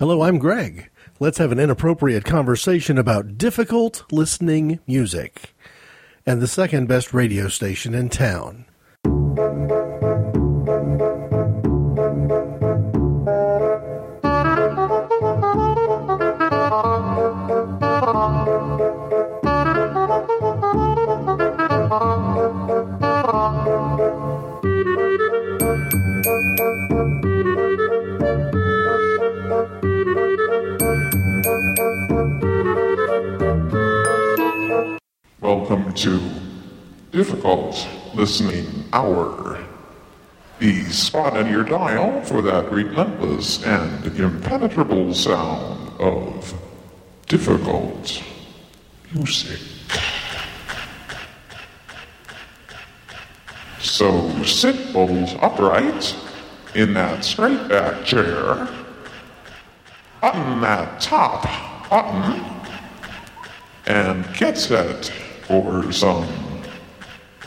Hello, I'm Greg. Let's have an inappropriate conversation about difficult listening music and the second best radio station in town. To Difficult Listening Hour. The spot on your dial for that relentless and impenetrable sound of difficult music. So sit bolt upright in that straight back chair, button that top button, and get set for some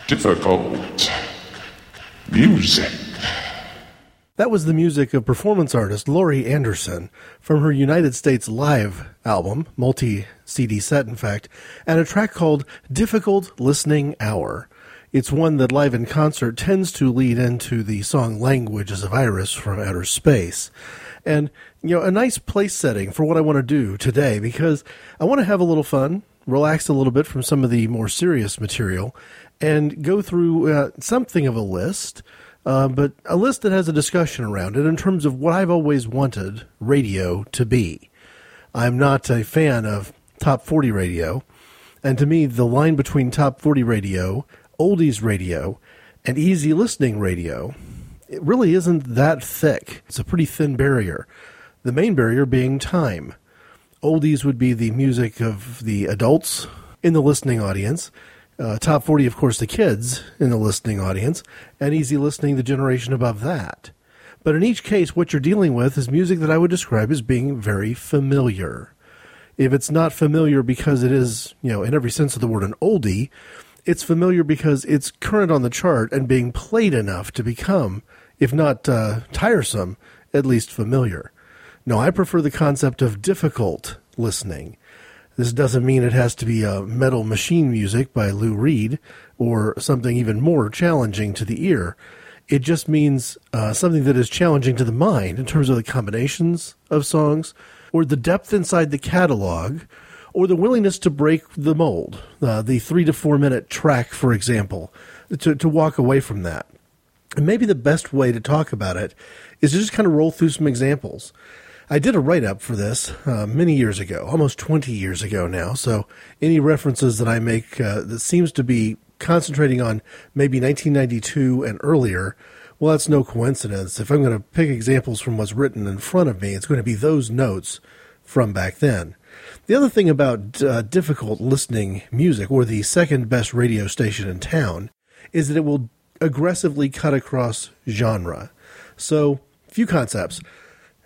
difficult music. That was the music of performance artist Laurie Anderson from her United States Live album, multi CD set, in fact, and a track called Difficult Listening Hour. It's one that live in concert tends to lead into the song Language as a Virus from Outer Space. And, you know, a nice place setting for what I want to do today because I want to have a little fun, relax a little bit from some of the more serious material, and go through uh, something of a list. Uh, but a list that has a discussion around it in terms of what I've always wanted radio to be. I'm not a fan of top 40 radio, and to me, the line between top 40 radio, oldies radio, and easy listening radio, it really isn't that thick. It's a pretty thin barrier. The main barrier being time. Oldies would be the music of the adults in the listening audience. Uh, top 40, of course, the kids in the listening audience, and easy listening, the generation above that. But in each case, what you're dealing with is music that I would describe as being very familiar. If it's not familiar because it is, you know, in every sense of the word, an oldie, it's familiar because it's current on the chart and being played enough to become, if not uh, tiresome, at least familiar. No, I prefer the concept of difficult listening. This doesn't mean it has to be a metal machine music by Lou Reed or something even more challenging to the ear. It just means uh, something that is challenging to the mind in terms of the combinations of songs or the depth inside the catalog or the willingness to break the mold. Uh, the three to four minute track, for example, to, to walk away from that. And maybe the best way to talk about it is to just kind of roll through some examples. I did a write up for this uh, many years ago, almost 20 years ago now. So any references that I make uh, that seems to be concentrating on maybe 1992 and earlier, well, that's no coincidence. If I'm going to pick examples from what's written in front of me, it's going to be those notes from back then. The other thing about uh, difficult listening music, or the second best radio station in town, is that it will aggressively cut across genre. So, few concepts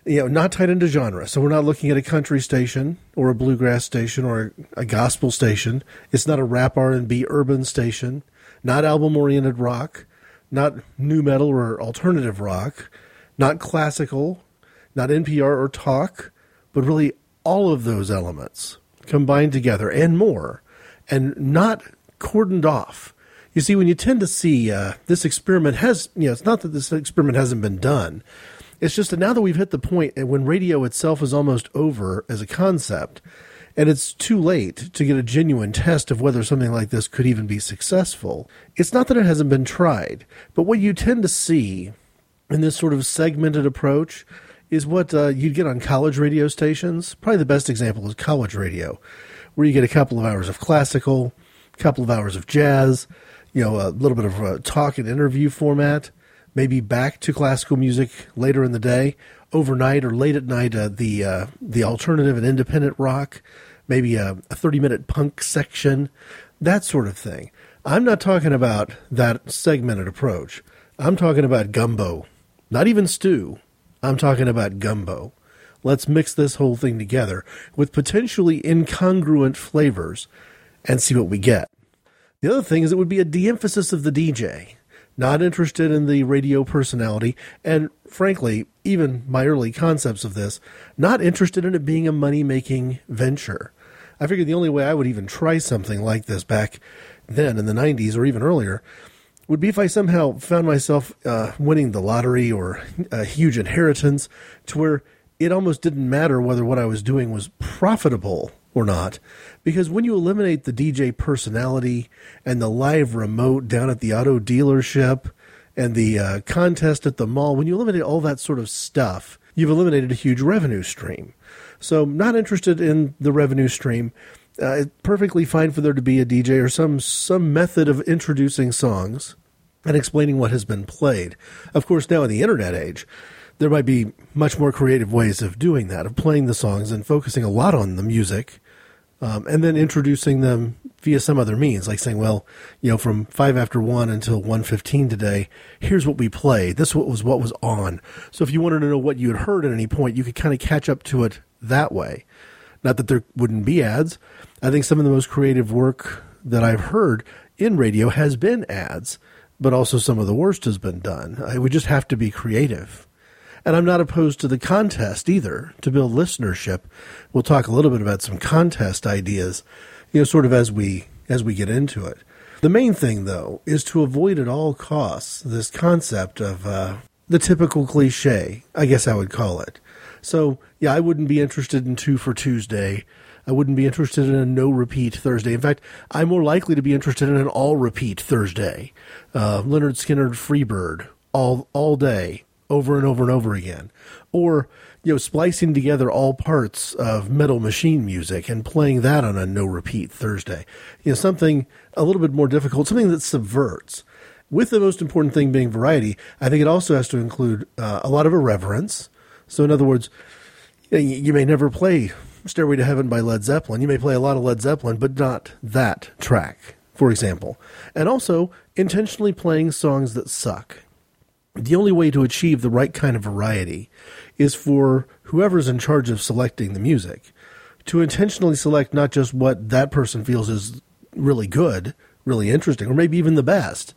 you know, not tied into genre. So we're not looking at a country station or a bluegrass station or a gospel station. It's not a rap R and B urban station. Not album oriented rock. Not nu metal or alternative rock. Not classical. Not NPR or talk. But really all of those elements combined together and more, and not cordoned off. You see, when you tend to see uh, this experiment has, you know, it's not that this experiment hasn't been done it's just that now that we've hit the point when radio itself is almost over as a concept, and it's too late to get a genuine test of whether something like this could even be successful, it's not that it hasn't been tried, but what you tend to see in this sort of segmented approach is what uh, you'd get on college radio stations. Probably the best example is college radio, where you get a couple of hours of classical, a couple of hours of jazz, you know, a little bit of a talk and interview format maybe back to classical music later in the day, overnight or late at night, uh, the uh, the alternative and independent rock, maybe a, a 30 minute punk section, that sort of thing. I'm not talking about that segmented approach. I'm talking about gumbo, not even stew. I'm talking about gumbo. Let's mix this whole thing together with potentially incongruent flavors and see what we get. The other thing is it would be a de emphasis of the DJ not interested in the radio personality, and frankly, even my early concepts of this, not interested in it being a money making venture. I figured the only way I would even try something like this back then in the 90s or even earlier would be if I somehow found myself uh, winning the lottery or a huge inheritance to where it almost didn't matter whether what I was doing was profitable or not. Because when you eliminate the DJ personality and the live remote down at the auto dealership and the uh, contest at the mall, when you eliminate all that sort of stuff, you've eliminated a huge revenue stream. So, not interested in the revenue stream. Uh, it's perfectly fine for there to be a DJ or some some method of introducing songs and explaining what has been played. Of course, now in the internet age, there might be much more creative ways of doing that, of playing the songs and focusing a lot on the music, um, and then introducing them via some other means, like saying, well, you know, from five after one until one fifteen today, here's what we played. This was what was on. So if you wanted to know what you had heard at any point, you could kind of catch up to it that way. Not that there wouldn't be ads. I think some of the most creative work that I've heard in radio has been ads, but also some of the worst has been done. We just have to be creative. And I'm not opposed to the contest either to build listenership. We'll talk a little bit about some contest ideas, you know, sort of as we as we get into it. The main thing, though, is to avoid at all costs this concept of uh, the typical cliche, I guess I would call it. So, yeah, I wouldn't be interested in two for Tuesday. I wouldn't be interested in a no repeat Thursday. In fact, I'm more likely to be interested in an all repeat Thursday. Uh, Lynyrd Skynyrd Freebird all all day, over and over and over again. Or, you know, splicing together all parts of Metal Machine music and playing that on a no repeat Thursday. You know, something a little bit more difficult, something that subverts. With the most important thing being variety, I think it also has to include uh, a lot of irreverence. So, in other words, you may never play Stairway to Heaven by Led Zeppelin. You may play a lot of Led Zeppelin, but not that track, for example. And also, intentionally playing songs that suck the only way to achieve the right kind of variety is for whoever's in charge of selecting the music to intentionally select not just what that person feels is really good, really interesting, or maybe even the best,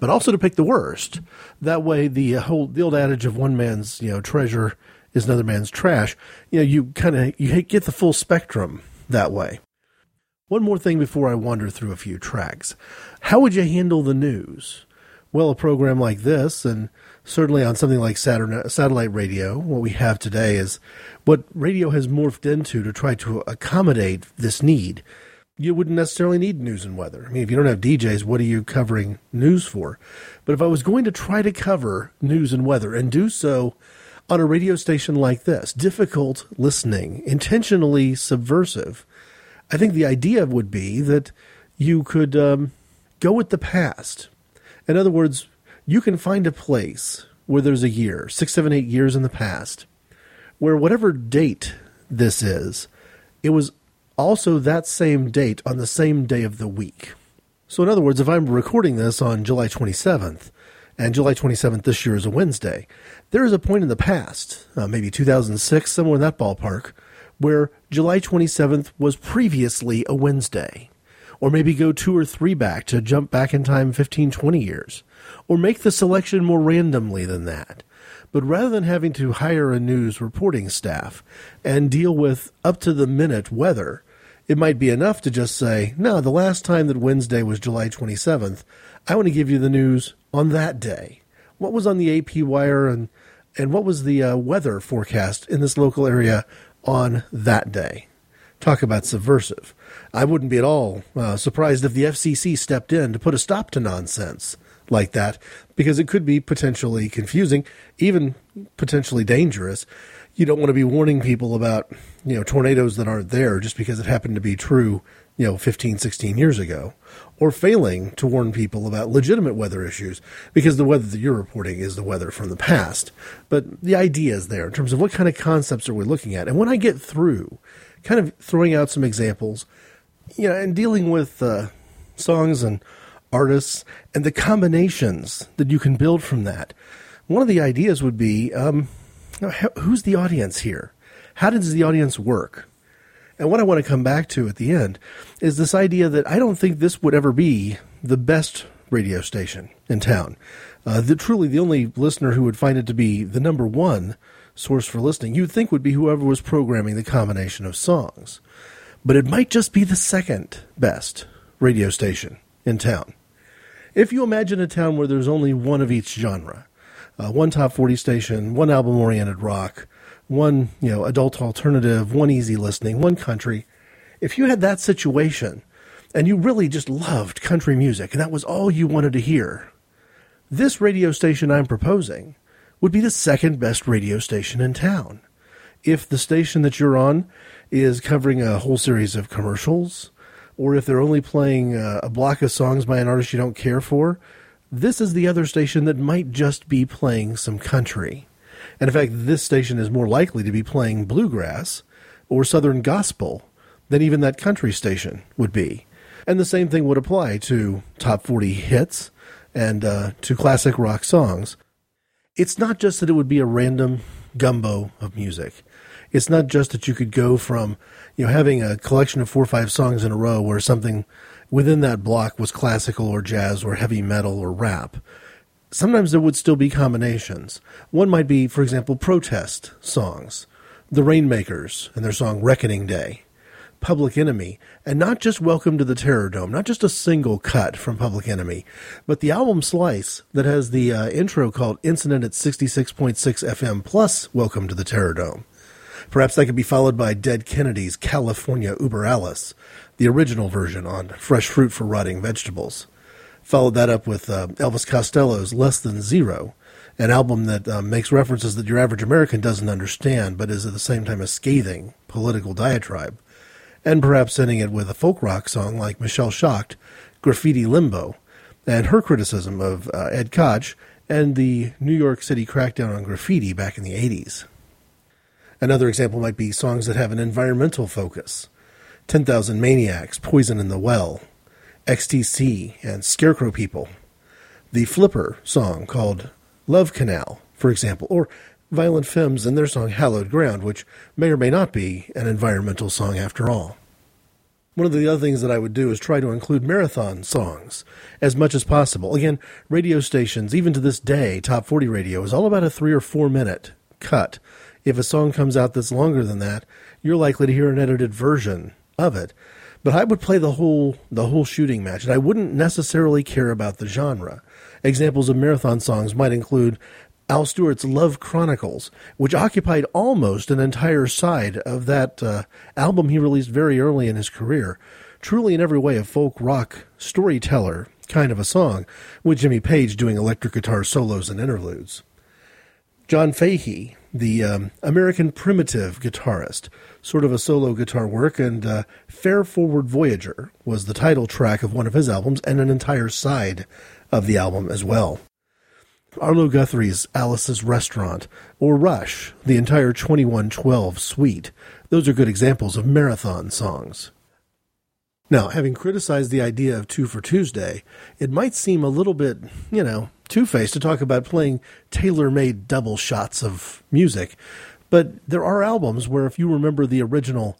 but also to pick the worst. That way, the uh, whole the old adage of one man's you know treasure is another man's trash. You know, you kind of you get the full spectrum that way. One more thing before I wander through a few tracks. How would you handle the news? Well, a program like this, and certainly on something like satellite radio, what we have today is what radio has morphed into to try to accommodate this need. You wouldn't necessarily need news and weather. I mean, if you don't have DJs, what are you covering news for? But if I was going to try to cover news and weather and do so on a radio station like this, difficult listening, intentionally subversive, I think the idea would be that you could um, go with the past in other words, you can find a place where there's a year, six, seven, eight years in the past, where whatever date this is, it was also that same date on the same day of the week. So, in other words, if I'm recording this on July 27th, and July 27th this year is a Wednesday, there is a point in the past, uh, maybe 2006, somewhere in that ballpark, where July 27th was previously a Wednesday or maybe go two or three back to jump back in time 15, 20 years, or make the selection more randomly than that. But rather than having to hire a news reporting staff and deal with up to the minute weather, it might be enough to just say, no, the last time that Wednesday was July 27th, I want to give you the news on that day. What was on the AP wire and, and what was the uh, weather forecast in this local area on that day? Talk about subversive. I wouldn't be at all uh, surprised if the FCC stepped in to put a stop to nonsense like that because it could be potentially confusing, even potentially dangerous. You don't want to be warning people about, you know, tornadoes that aren't there just because it happened to be true, you know, 15, 16 years ago, or failing to warn people about legitimate weather issues because the weather that you're reporting is the weather from the past. But the idea is there in terms of what kind of concepts are we looking at. And when I get through kind of throwing out some examples, you know, and dealing with uh, songs and artists and the combinations that you can build from that. One of the ideas would be um, who's the audience here? How does the audience work? And what I want to come back to at the end is this idea that I don't think this would ever be the best radio station in town. Uh, the, truly, the only listener who would find it to be the number one source for listening, you'd think would be whoever was programming the combination of songs. But it might just be the second best radio station in town. If you imagine a town where there's only one of each genre, uh, one top 40 station, one album oriented rock, one, you know, adult alternative, one easy listening, one country, if you had that situation and you really just loved country music and that was all you wanted to hear, this radio station I'm proposing would be the second best radio station in town. If the station that you're on is covering a whole series of commercials, or if they're only playing uh, a block of songs by an artist you don't care for, this is the other station that might just be playing some country. And in fact, this station is more likely to be playing bluegrass or southern gospel than even that country station would be. And the same thing would apply to top 40 hits and uh, to classic rock songs. It's not just that it would be a random gumbo of music. It's not just that you could go from, you know, having a collection of four or five songs in a row where something within that block was classical or jazz or heavy metal or rap. Sometimes there would still be combinations. One might be, for example, protest songs. The Rainmakers and their song Reckoning Day. Public Enemy, and not just Welcome to the Terror Dome, not just a single cut from Public Enemy, but the album slice that has the uh, intro called Incident at 66.6 FM plus Welcome to the Terror Dome. Perhaps that could be followed by Dead Kennedy's California Über Alles, the original version on fresh fruit for rotting vegetables. Followed that up with uh, Elvis Costello's Less Than Zero, an album that uh, makes references that your average American doesn't understand, but is at the same time a scathing political diatribe and perhaps ending it with a folk rock song like Michelle Shocked, Graffiti Limbo, and her criticism of uh, Ed Koch and the New York City crackdown on graffiti back in the 80s. Another example might be songs that have an environmental focus 10,000 Maniacs, Poison in the Well, XTC, and Scarecrow People. The Flipper song called Love Canal, for example, or Violent Femmes and their song Hallowed Ground, which may or may not be an environmental song after all. One of the other things that I would do is try to include marathon songs as much as possible. Again, radio stations, even to this day, Top 40 radio, is all about a three or four minute cut. If a song comes out that's longer than that, you're likely to hear an edited version of it. But I would play the whole the whole shooting match, and I wouldn't necessarily care about the genre. Examples of marathon songs might include Al Stewart's Love Chronicles, which occupied almost an entire side of that uh, album he released very early in his career. Truly, in every way, a folk rock storyteller kind of a song, with Jimmy Page doing electric guitar solos and interludes. John Fahey, the um, American primitive guitarist, sort of a solo guitar work, and uh, Fare Forward Voyager was the title track of one of his albums and an entire side of the album as well. Arlo Guthrie's Alice's Restaurant, or Rush, the entire 2112 suite. Those are good examples of marathon songs. Now, having criticized the idea of Two for Tuesday, it might seem a little bit, you know, two faced to talk about playing tailor made double shots of music. But there are albums where, if you remember the original,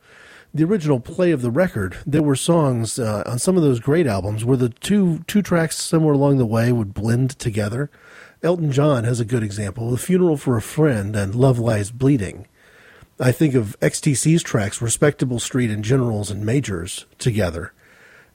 the original play of the record, there were songs uh, on some of those great albums where the two two tracks somewhere along the way would blend together. Elton John has a good example The Funeral for a Friend and Love Lies Bleeding. I think of XTC's tracks, Respectable Street and Generals and Majors, together.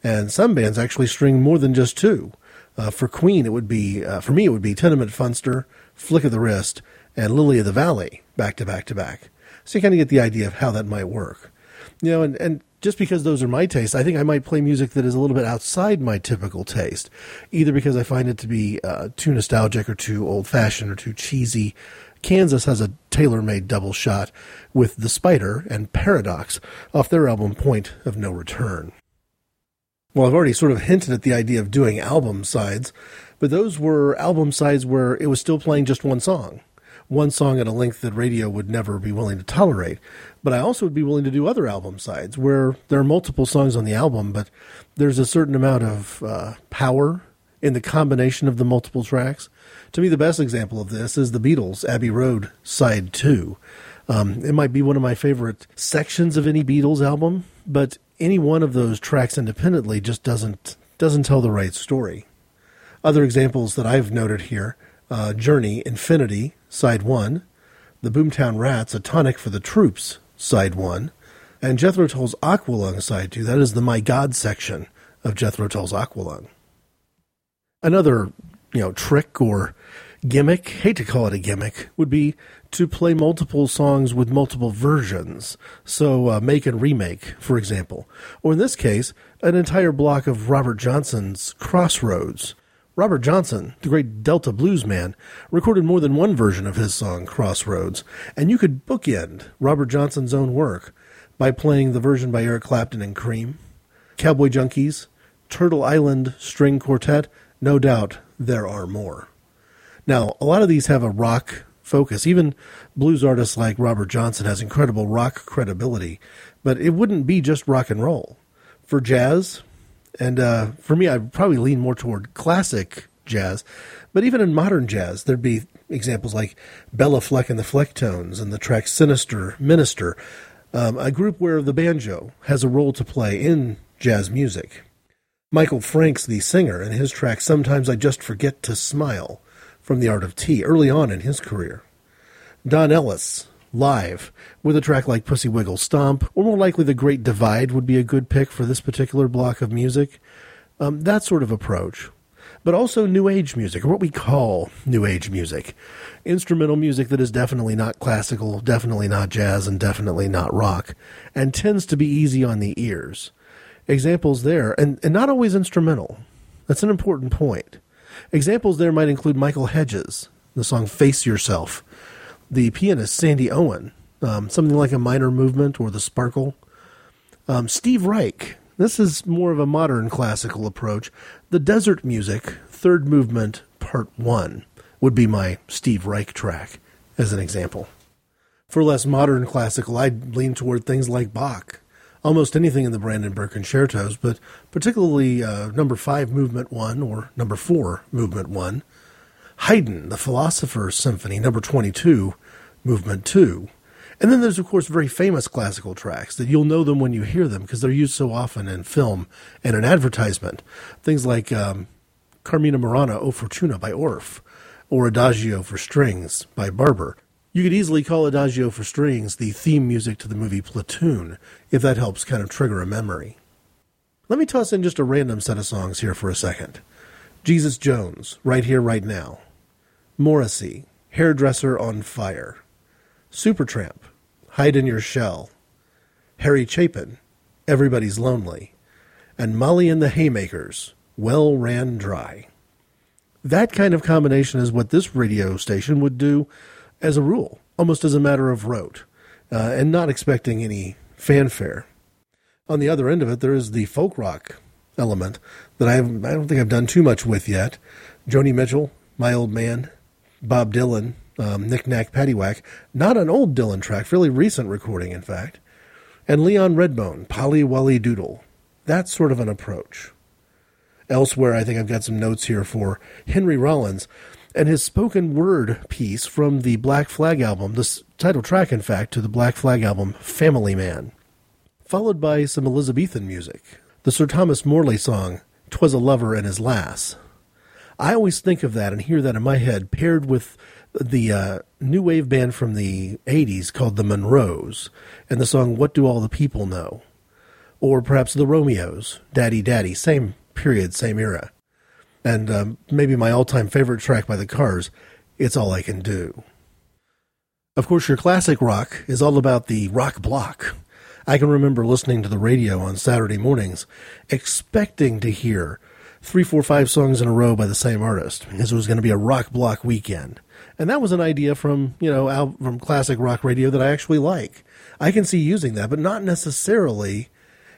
And some bands actually string more than just two. Uh, for Queen, it would be, uh, for me, it would be Tenement Funster, Flick of the Wrist, and Lily of the Valley, back to back to back. So you kind of get the idea of how that might work. You know, and, and just because those are my tastes, I think I might play music that is a little bit outside my typical taste, either because I find it to be uh, too nostalgic or too old fashioned or too cheesy. Kansas has a tailor made double shot with The Spider and Paradox off their album Point of No Return. Well, I've already sort of hinted at the idea of doing album sides, but those were album sides where it was still playing just one song one song at a length that radio would never be willing to tolerate. But I also would be willing to do other album sides where there are multiple songs on the album, but there's a certain amount of uh, power in the combination of the multiple tracks. To me, the best example of this is the Beatles' Abbey Road Side 2. Um, it might be one of my favorite sections of any Beatles album, but any one of those tracks independently just doesn't doesn't tell the right story. Other examples that I've noted here uh, Journey, Infinity, Side 1, The Boomtown Rats, A Tonic for the Troops, Side 1, and Jethro Tull's Aqualung, Side 2. That is the My God section of Jethro Tull's Aqualung. Another, you know, trick or gimmick, hate to call it a gimmick, would be to play multiple songs with multiple versions. So, uh, make and remake, for example. Or in this case, an entire block of Robert Johnson's Crossroads. Robert Johnson, the great Delta blues man, recorded more than one version of his song Crossroads, and you could bookend Robert Johnson's own work by playing the version by Eric Clapton and Cream, Cowboy Junkies, Turtle Island String Quartet, no doubt there are more. Now, a lot of these have a rock focus. Even blues artists like Robert Johnson has incredible rock credibility, but it wouldn't be just rock and roll. For jazz, and uh, for me, I'd probably lean more toward classic jazz. But even in modern jazz, there'd be examples like Béla Fleck and the Flecktones and the track Sinister Minister, um, a group where the banjo has a role to play in jazz music. Michael Franks, the singer, and his track Sometimes I Just Forget to Smile from The Art of Tea early on in his career. Don Ellis, live, with a track like Pussy Wiggle Stomp, or more likely The Great Divide would be a good pick for this particular block of music. Um, that sort of approach. But also New Age music, or what we call New Age music. Instrumental music that is definitely not classical, definitely not jazz, and definitely not rock, and tends to be easy on the ears. Examples there, and, and not always instrumental. That's an important point. Examples there might include Michael Hedges, the song Face Yourself, the pianist Sandy Owen, um, something like a minor movement or the sparkle. Um, Steve Reich, this is more of a modern classical approach. The Desert Music, third movement, part one, would be my Steve Reich track, as an example. For less modern classical, I'd lean toward things like Bach, almost anything in the Brandenburg concertos, but particularly uh, number five, movement one, or number four, movement one. Haydn, the Philosopher's Symphony, number 22, movement two. And then there's, of course, very famous classical tracks that you'll know them when you hear them because they're used so often in film and in advertisement. Things like um, Carmina Burana O Fortuna by Orff or Adagio for Strings by Barber. You could easily call Adagio for Strings the theme music to the movie Platoon, if that helps kind of trigger a memory. Let me toss in just a random set of songs here for a second. Jesus Jones, Right Here, Right Now. Morrissey, Hairdresser on Fire. Supertramp, Hide in Your Shell. Harry Chapin, Everybody's Lonely. And Molly and the Haymakers, Well Ran Dry. That kind of combination is what this radio station would do as a rule, almost as a matter of rote, uh, and not expecting any fanfare. On the other end of it, there is the folk rock element that I, I don't think I've done too much with yet. Joni Mitchell, My Old Man, Bob Dylan, um, Knick Knack Paddywhack, not an old Dylan track, fairly recent recording, in fact, and Leon Redbone, Polly Wolly Doodle. That sort of an approach. Elsewhere, I think I've got some notes here for Henry Rollins and his spoken word piece from the Black Flag album, the title track, in fact, to the Black Flag album, Family Man, followed by some Elizabethan music, the Sir Thomas Morley song, Twas a Lover and His Lass. I always think of that and hear that in my head paired with the uh, new wave band from the 80s called the Monroes and the song What Do All the People Know? Or perhaps the Romeos, Daddy Daddy, same period, same era and um, maybe my all time favorite track by the Cars, It's All I Can Do. Of course, your classic rock is all about the rock block. I can remember listening to the radio on Saturday mornings, expecting to hear three, four, five songs in a row by the same artist, because it was going to be a rock block weekend. And that was an idea from, you know, from classic rock radio that I actually like. I can see using that, but not necessarily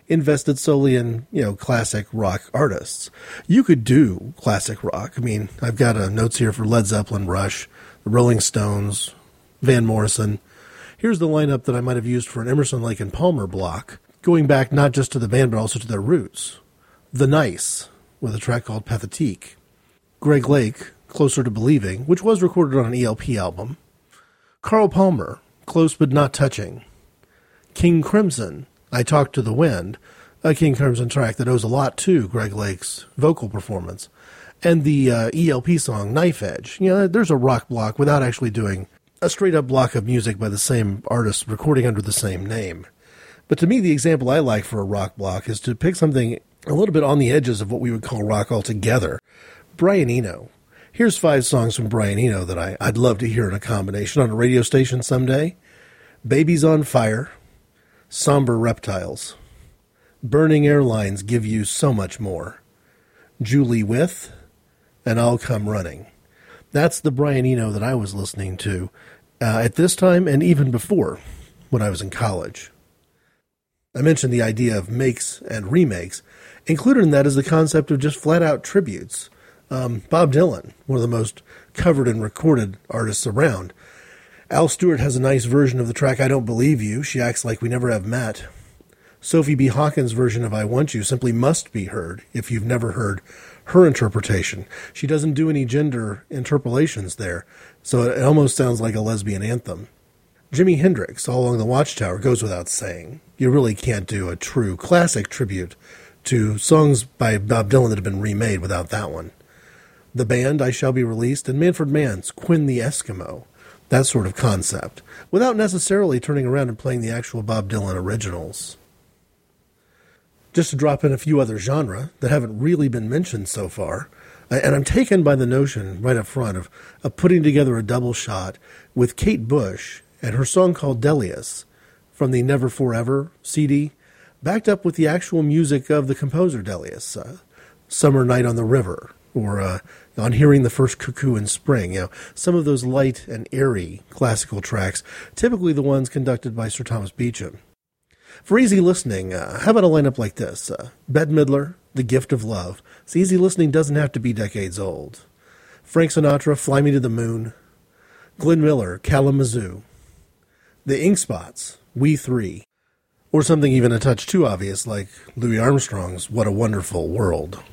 invested solely in you know classic rock artists. You could do classic rock. I mean, I've got uh, notes here for Led Zeppelin, Rush, the Rolling Stones, Van Morrison. Here's the lineup that I might have used for an Emerson, Lake and Palmer block, going back not just to the band but also to their roots. The Nice, with a track called Pathétique. Greg Lake, Closer to Believing, which was recorded on an ELP album. Carl Palmer, Close but Not Touching. King Crimson, I Talk to the Wind, a King Crimson track that owes a lot to Greg Lake's vocal performance. and the uh, ELP song Knife Edge. You know, there's a rock block without actually doing a straight up block of music by the same artist recording under the same name. But to me, the example I like for a rock block is to pick something a little bit on the edges of what we would call rock altogether. Brian Eno. Here's five songs from Brian Eno that I, I'd love to hear in a combination on a radio station someday Babies on Fire, Somber Reptiles, Burning Airlines Give You So Much More, Julie With, and I'll Come Running. That's the Brian Eno that I was listening to uh, at this time and even before when I was in college. I mentioned the idea of makes and remakes. Included in that is the concept of just flat out tributes. Um, Bob Dylan, one of the most covered and recorded artists around. Al Stewart has a nice version of the track I Don't Believe You. She acts like we never have met. Sophie B. Hawkins' version of I Want You simply must be heard if you've never heard her interpretation. She doesn't do any gender interpolations there, so it almost sounds like a lesbian anthem. Jimi Hendrix, All Along the Watchtower, goes without saying. You really can't do a true classic tribute to songs by Bob Dylan that have been remade without that one. The band, I Shall Be Released, and Manfred Mann's Quinn the Eskimo. That sort of concept, without necessarily turning around and playing the actual Bob Dylan originals. Just to drop in a few other genres that haven't really been mentioned so far, and I'm taken by the notion right up front of, of putting together a double shot with Kate Bush and her song called Delius from the Never Forever CD, backed up with the actual music of the composer Delius, uh, Summer Night on the River, or uh, On Hearing the First Cuckoo in Spring. You know, some of those light and airy classical tracks, typically the ones conducted by Sir Thomas Beecham. For easy listening, uh, how about a lineup like this? Uh, Bette Midler, The Gift of Love. Easy listening doesn't have to be decades old. Frank Sinatra, Fly Me to the Moon. Glenn Miller, Kalamazoo the ink spots, we three, or something even a touch too obvious like Louis Armstrong's What a Wonderful World,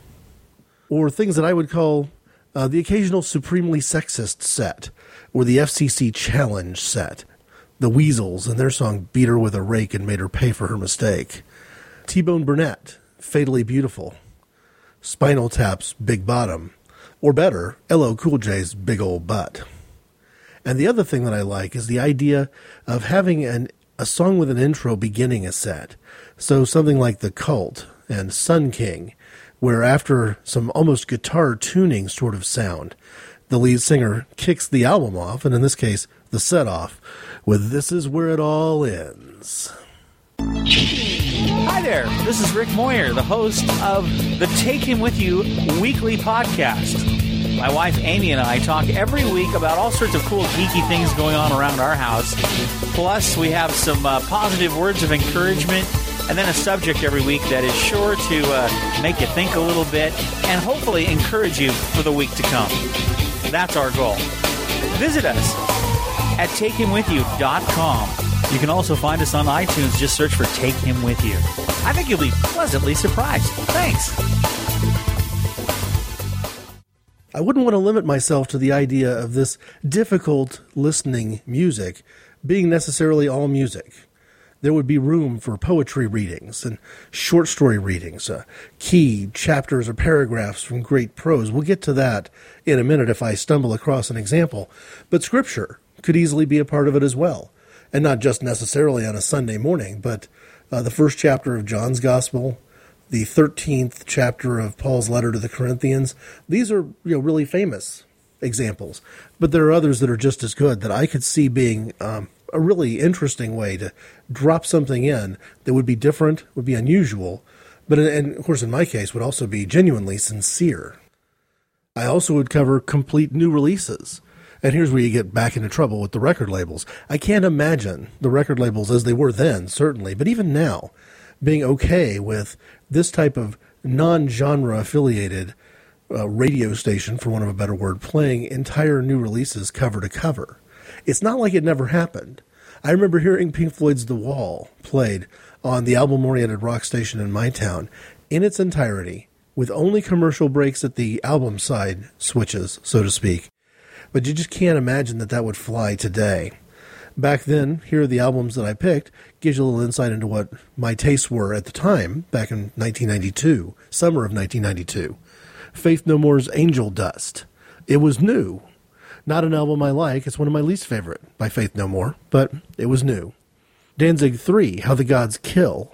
or things that I would call uh, the occasional supremely sexist set, or the FCC challenge set, the Weasels and their song Beat Her with a Rake and Made Her Pay for Her Mistake, T Bone Burnett, Fatally Beautiful, Spinal Tap's Big Bottom, or better, LL Cool J's Big Old Butt. And the other thing that I like is the idea of having an, a song with an intro beginning a set. So something like The Cult and Sun King, where after some almost guitar tuning sort of sound, the lead singer kicks the album off, and in this case, the set off, with This Is Where It All Ends. Hi there, this is Rick Moyer, the host of the Take Him With You weekly podcast. My wife Amy and I talk every week about all sorts of cool, geeky things going on around our house. Plus, we have some uh, positive words of encouragement and then a subject every week that is sure to uh, make you think a little bit and hopefully encourage you for the week to come. That's our goal. Visit us at takehimwithyou.com. You can also find us on iTunes. Just search for Take Him With You. I think you'll be pleasantly surprised. Thanks. I wouldn't want to limit myself to the idea of this difficult listening music being necessarily all music. There would be room for poetry readings and short story readings, uh, key chapters or paragraphs from great prose. We'll get to that in a minute if I stumble across an example. But scripture could easily be a part of it as well. And not just necessarily on a Sunday morning, but uh, the first chapter of John's Gospel, the 13th chapter of Paul's letter to the Corinthians. These are you know, really famous examples, but there are others that are just as good that I could see being um, a really interesting way to drop something in that would be different, would be unusual, but and of course in my case would also be genuinely sincere. I also would cover complete new releases. And here's where you get back into trouble with the record labels. I can't imagine the record labels as they were then, certainly, but even now, being okay with this type of non-genre affiliated uh, radio station, for want of a better word, playing entire new releases cover to cover. It's not like it never happened. I remember hearing Pink Floyd's The Wall played on the album oriented rock station in my town in its entirety, with only commercial breaks at the album side switches, so to speak. But you just can't imagine that that would fly today back then, here are the albums that I picked. Gives you a little insight into what my tastes were at the time, back in 1992, summer of 1992. Faith No More's Angel Dust. It was new. Not an album I like. It's one of my least favorite by Faith No More, but it was new. Danzig 3, How the Gods Kill,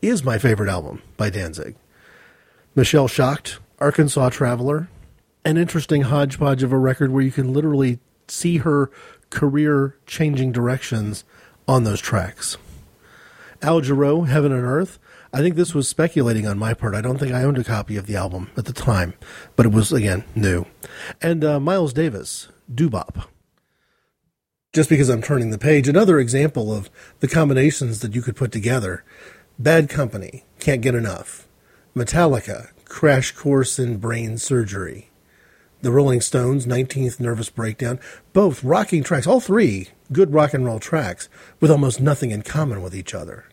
is my favorite album by Danzig. Michelle Shocked, Arkansas Traveler, an interesting hodgepodge of a record where you can literally see her career changing directions on those tracks. Al Jarreau, Heaven and Earth. I think this was speculating on my part. I don't think I owned a copy of the album at the time, but it was, again, new. And uh, Miles Davis, Doo-Bop. Just because I'm turning the page, another example of the combinations that you could put together. Bad Company, Can't Get Enough. Metallica, Crash Course in Brain Surgery. The Rolling Stones, 19th Nervous Breakdown. Both rocking tracks, all three good rock and roll tracks, with almost nothing in common with each other.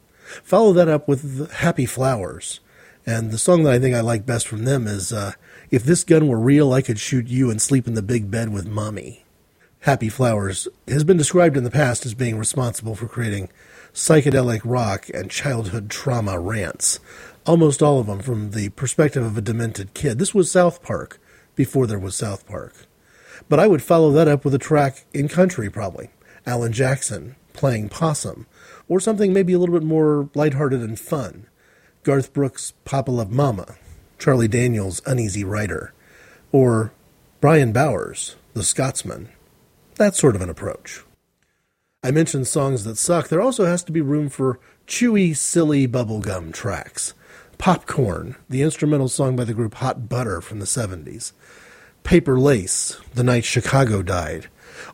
Follow that up with Happy Flowers. And the song that I think I like best from them is uh, If This Gun Were Real, I Could Shoot You and Sleep in the Big Bed with Mommy. Happy Flowers has been described in the past as being responsible for creating psychedelic rock and childhood trauma rants, almost all of them from the perspective of a demented kid. This was South Park before there was South Park. But I would follow that up with a track in country, probably. Alan Jackson playing Possum, or something maybe a little bit more lighthearted and fun. Garth Brooks' Papa Love Mama, Charlie Daniels' Uneasy Rider, or Bryan Bowers, The Scotsman. That sort of an approach. I mentioned songs that suck. There also has to be room for chewy, silly bubblegum tracks. Popcorn, the instrumental song by the group Hot Butter from the 70s. Paper Lace, The Night Chicago Died.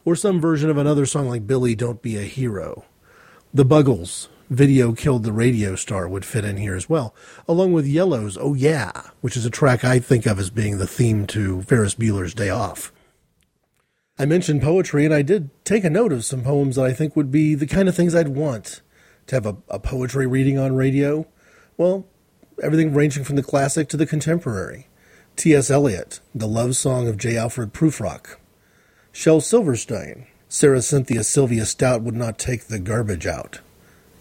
Or some version of another song like Billy Don't Be a Hero. The Buggles, Video Killed the Radio Star would fit in here as well, along with Yello's Oh Yeah, which is a track I think of as being the theme to Ferris Bueller's Day Off. I mentioned poetry, and I did take a note of some poems that I think would be the kind of things I'd want to have a, a poetry reading on radio. Well, everything ranging from the classic to the contemporary. T.S. Eliot, The Love Song of J. Alfred Prufrock. Shel Silverstein, Sarah Cynthia Sylvia Stout would not take the garbage out,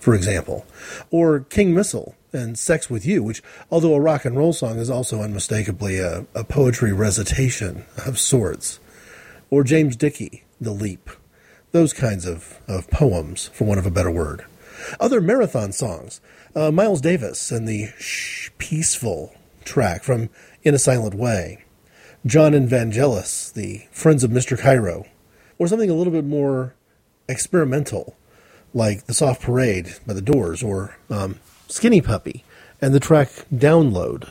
for example. Or King Missile and Sex with You, which, although a rock and roll song, is also unmistakably a, a poetry recitation of sorts or James Dickey, The Leap. Those kinds of, of poems, for want of a better word. Other marathon songs. Uh, Miles Davis and the shh, peaceful track from In a Silent Way. Jon and Vangelis, the Friends of Mr. Cairo. Or something a little bit more experimental, like The Soft Parade by The Doors, or um, Skinny Puppy, and the track Download.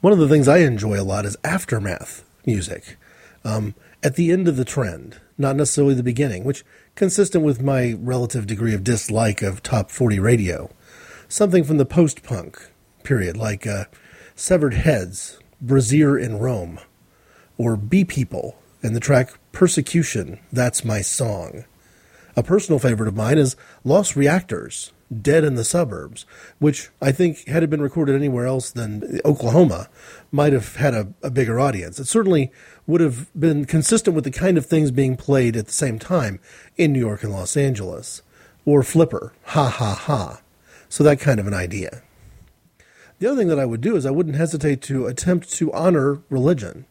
One of the things I enjoy a lot is aftermath music. Um, at the end of the trend, not necessarily the beginning, which consistent with my relative degree of dislike of top 40 radio. Something from the post punk period, like uh, Severed Heads, Brazier in Rome, or Bee People, and the track Persecution, That's My Song. A personal favorite of mine is Lost Reactors, Dead in the Suburbs, which I think, had it been recorded anywhere else than Oklahoma, might have had a, a, bigger audience. It certainly would have been consistent with the kind of things being played at the same time in New York and Los Angeles. Or Flipper, Ha Ha Ha. So that kind of an idea. The other thing that I would do is I wouldn't hesitate to attempt to honor religion.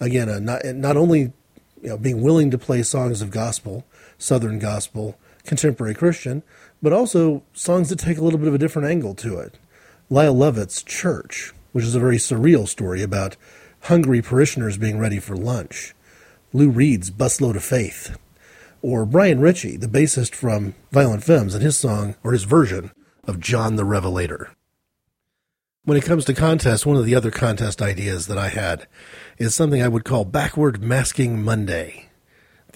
Again, uh, not, not only you know, being willing to play songs of gospel, Southern gospel, contemporary Christian, but also songs that take a little bit of a different angle to it. Lyle Lovett's Church, which is a very surreal story about hungry parishioners being ready for lunch. Lou Reed's Busload of Faith. Or Brian Ritchie, the bassist from Violent Femmes, and his song, or his version, of John the Revelator. When it comes to contests, one of the other contest ideas that I had is something I would call Backward Masking Monday.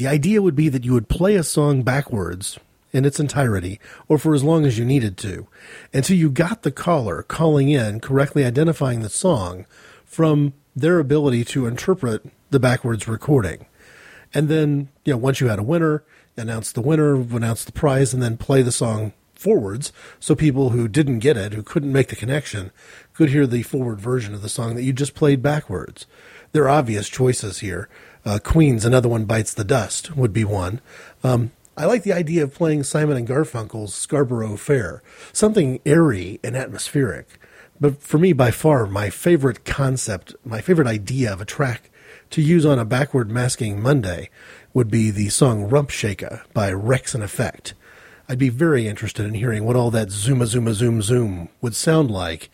The idea would be that you would play a song backwards in its entirety or for as long as you needed to until you got the caller calling in correctly identifying the song from their ability to interpret the backwards recording. And then, you know, once you had a winner, announce the winner, announce the prize, and then play the song forwards so people who didn't get it, who couldn't make the connection, could hear the forward version of the song that you just played backwards. There are obvious choices here. Uh, Queen's Another One Bites the Dust would be one. Um, I like the idea of playing Simon and Garfunkel's Scarborough Fair, something airy and atmospheric. But for me, by far, my favorite concept, my favorite idea of a track to use on a backward masking Monday would be the song Rump Shaker by Wreckx-N-Effect. I'd be very interested in hearing what all that zooma zooma zoom zoom would sound like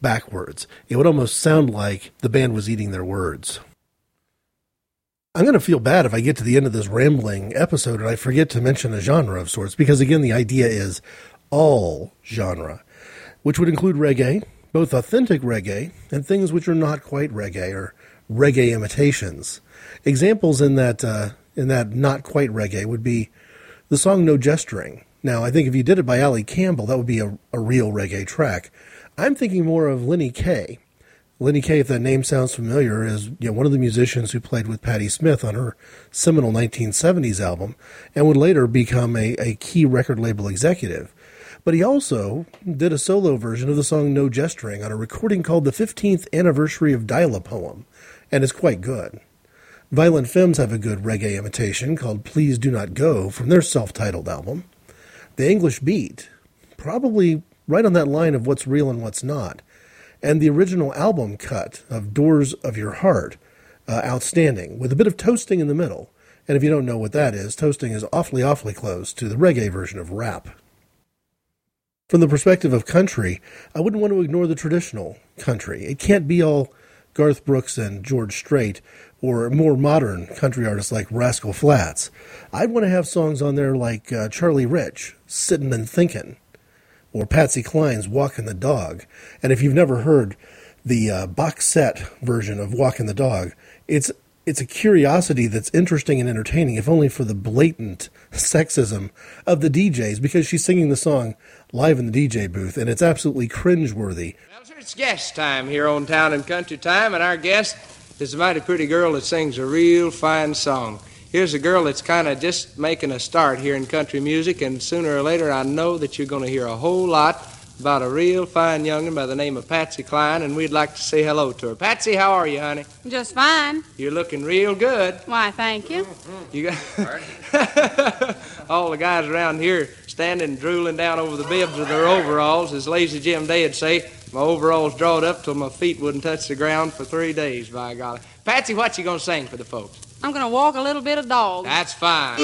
backwards. It would almost sound like the band was eating their words. I'm going to feel bad if I get to the end of this rambling episode and I forget to mention a genre of sorts, because again, the idea is all genre, which would include reggae, both authentic reggae and things which are not quite reggae or reggae imitations. Examples in that uh, in that not quite reggae would be the song "No Gesturing." Now, I think if you did it by Ali Campbell, that would be a, a real reggae track. I'm thinking more of Lenny Kaye. Lenny Kaye, if that name sounds familiar, is you know, one of the musicians who played with Patti Smith on her seminal 1970s album and would later become a, a key record label executive. But he also did a solo version of the song No Gesturing on a recording called The 15th Anniversary of Dial-A-Poem, and it's quite good. Violent Femmes have a good reggae imitation called Please Do Not Go from their self titled album. The English Beat, probably right on that line of what's real and what's not. And the original album cut of Doors of Your Heart, uh, outstanding, with a bit of toasting in the middle. And if you don't know what that is, toasting is awfully, awfully close to the reggae version of rap. From the perspective of country, I wouldn't want to ignore the traditional country. It can't be all Garth Brooks and George Strait or more modern country artists like Rascal Flatts. I'd want to have songs on there like uh, Charlie Rich, Sittin' and Thinkin', or Patsy Cline's Walkin' the Dog. And if you've never heard the uh, box set version of Walkin' the Dog, it's it's a curiosity that's interesting and entertaining, if only for the blatant sexism of the DJs, because she's singing the song live in the DJ booth, and it's absolutely cringeworthy. Well, sir, it's guest time here on Town and Country Time, and our guest is a mighty pretty girl that sings a real fine song. Here's a girl that's kind of just making a start here in country music, and sooner or later, I know that you're going to hear a whole lot about a real fine young'un by the name of Patsy Cline, and we'd like to say hello to her. Patsy, how are you, honey? Just fine. You're looking real good. Why, thank you. Mm-hmm. You got all the guys around here standing drooling down over the bibs of their overalls, as Lazy Jim Day'd say. My overalls drawed up till my feet wouldn't touch the ground for three days, by golly. Patsy, what you gonna sing for the folks? I'm going to walk a little bit of dog. That's fine.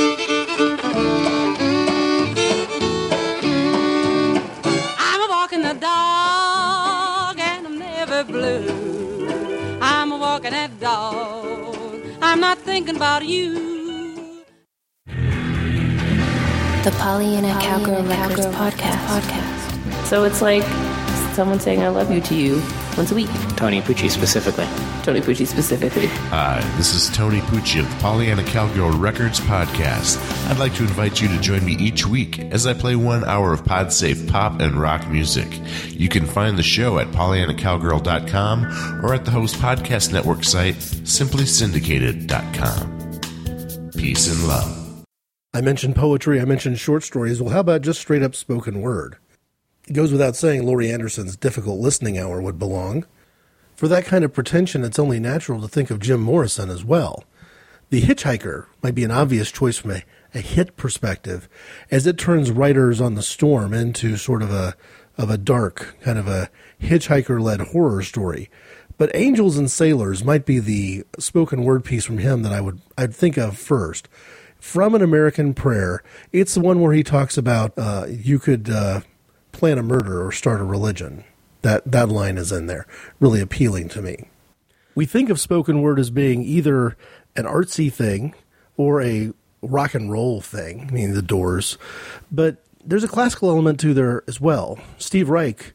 I'm a walking the dog and I'm never blue. I'm a walking that dog. I'm not thinking about you. The Pollyanna Cowgirl Records podcast. podcast. So it's like someone saying I love you to you once a week. Tony Pucci specifically. Tony Pucci specifically. Hi, this is Tony Pucci of the Pollyanna Cowgirl Records podcast. I'd like to invite you to join me each week as I play one hour of PodSafe pop and rock music. You can find the show at PollyannaCowgirl.com or at the Host Podcast Network site, simplysyndicated.com. Peace and love. I mentioned poetry, I mentioned short stories. Well, how about just straight up spoken word? It goes without saying Laurie Anderson's difficult listening hour would belong. For that kind of pretension, it's only natural to think of Jim Morrison as well. The Hitchhiker might be an obvious choice from a, a hit perspective, as it turns Riders on the Storm into sort of a of a dark kind of a hitchhiker led horror story. But Angels and Sailors might be the spoken word piece from him that I would I'd think of first. From an American Prayer, it's the one where he talks about uh, you could uh, plan a murder or start a religion. That that line is in there, really appealing to me. We think of spoken word as being either an artsy thing or a rock and roll thing, meaning the Doors, but there's a classical element to there as well. Steve Reich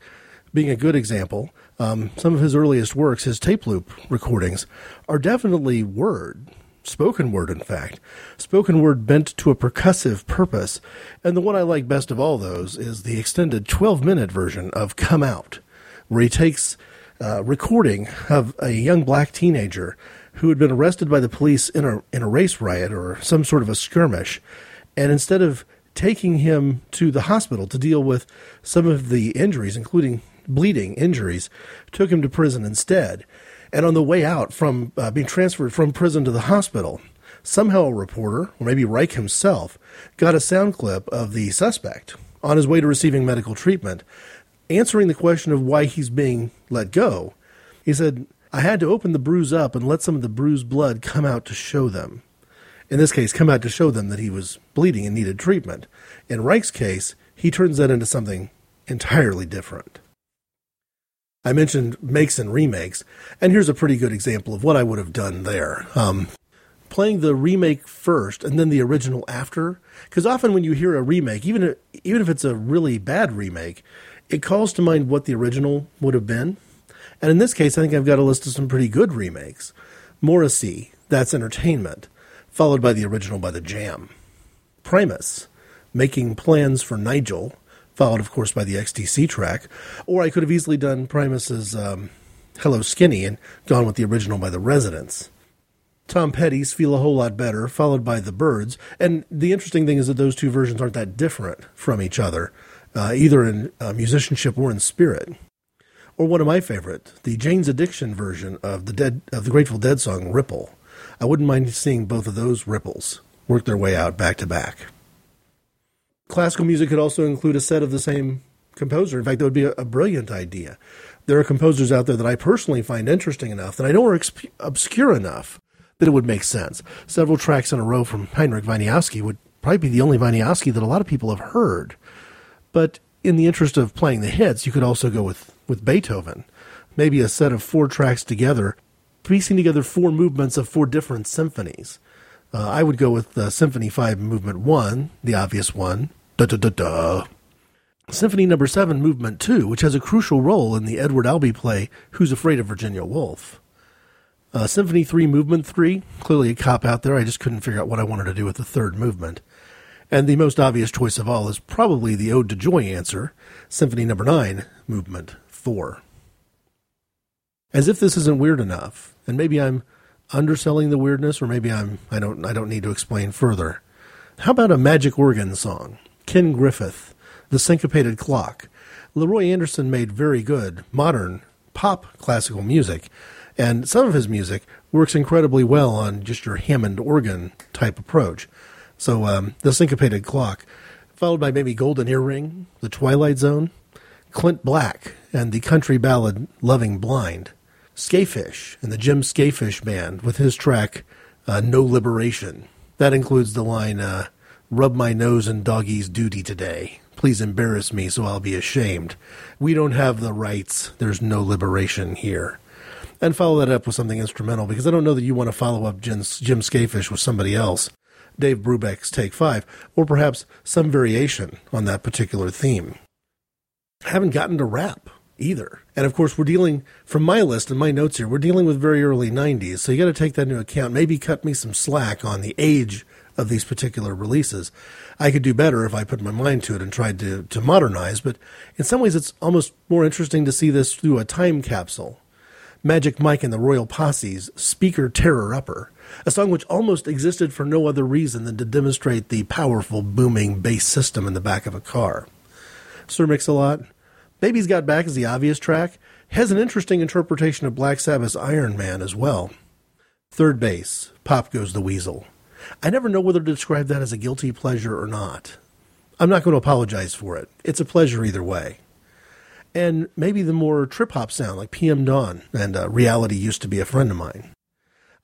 being a good example. Um, some of his earliest works, his tape loop recordings, are definitely word, spoken word, in fact. Spoken word bent to a percussive purpose. And the one I like best of all those is the extended 12 minute version of Come Out, where he takes a recording of a young black teenager who had been arrested by the police in a, in a race riot or some sort of a skirmish. And instead of taking him to the hospital to deal with some of the injuries, including bleeding injuries, took him to prison instead. And on the way out from uh, being transferred from prison to the hospital, somehow a reporter, or maybe Reich himself, got a sound clip of the suspect on his way to receiving medical treatment. Answering the question of why he's being let go, he said, I had to open the bruise up and let some of the bruised blood come out to show them. In this case, come out to show them that he was bleeding and needed treatment. In Reich's case, he turns that into something entirely different. I mentioned makes and remakes, and here's a pretty good example of what I would have done there. Um, playing the remake first and then the original after, because often when you hear a remake, even if, even if it's a really bad remake, it calls to mind what the original would have been. And in this case, I think I've got a list of some pretty good remakes. Morrissey, That's Entertainment, followed by the original by The Jam. Primus, Making Plans for Nigel, followed, of course, by the XTC track. Or I could have easily done Primus's um, Hello Skinny and gone with the original by The Residents. Tom Petty's Feel a Whole Lot Better, followed by The Byrds. And the interesting thing is that those two versions aren't that different from each other, uh, either in uh, musicianship or in spirit. Or one of my favorite, the Jane's Addiction version of the Dead of the Grateful Dead song Ripple. I wouldn't mind seeing both of those ripples work their way out back to back. Classical music could also include a set of the same composer. In fact, that would be a, a brilliant idea. There are composers out there that I personally find interesting enough that I know are exp- obscure enough that it would make sense. Several tracks in a row from Heinrich Wieniawski would probably be the only Wieniawski that a lot of people have heard. But in the interest of playing the hits, you could also go with, with Beethoven. Maybe a set of four tracks together, piecing together four movements of four different symphonies. Uh, I would go with uh, Symphony 5, Movement 1, the obvious one. Da da da da. Symphony Number 7, Movement 2, which has a crucial role in the Edward Albee play Who's Afraid of Virginia Woolf. Uh, Symphony 3, Movement 3, clearly a cop out there. I just couldn't figure out what I wanted to do with the third movement. And the most obvious choice of all is probably the Ode to Joy answer, Symphony Number 9, Movement 4. As if this isn't weird enough, and maybe I'm underselling the weirdness, or maybe I'm I don't I don't need to explain further. How about a magic organ song? Ken Griffin, The Syncopated Clock. Leroy Anderson made very good modern pop classical music, and some of his music works incredibly well on just your Hammond organ type approach. So, um, The Syncopated Clock, followed by maybe Golden Earring, The Twilight Zone, Clint Black, and the country ballad Loving Blind, Skafish and the Jim Skafish Band with his track uh, No Liberation. That includes the line, uh, Rub my nose in doggy's duty today. Please embarrass me so I'll be ashamed. We don't have the rights. There's no liberation here and follow that up with something instrumental because I don't know that you want to follow up Jim, Jim with somebody else, Dave Brubeck's Take Five, or perhaps some variation on that particular theme. I haven't gotten to rap either. And of course, we're dealing, from my list and my notes here, we're dealing with very early 90s. So you got to take that into account. Maybe cut me some slack on the age of these particular releases. I could do better if I put my mind to it and tried to, to modernize, but in some ways, it's almost more interesting to see this through a time capsule Magic Mike and the Royal Posse's Speaker Terror Upper, a song which almost existed for no other reason than to demonstrate the powerful booming bass system in the back of a car. Sir Mix-a-Lot, Baby's Got Back is the obvious track, has an interesting interpretation of Black Sabbath's Iron Man as well. 3rd Bass, Pop Goes the Weasel. I never know whether to describe that as a guilty pleasure or not. I'm not going to apologize for it. It's a pleasure either way and maybe the more trip hop sound like PM Dawn and uh, Reality used to be a friend of mine.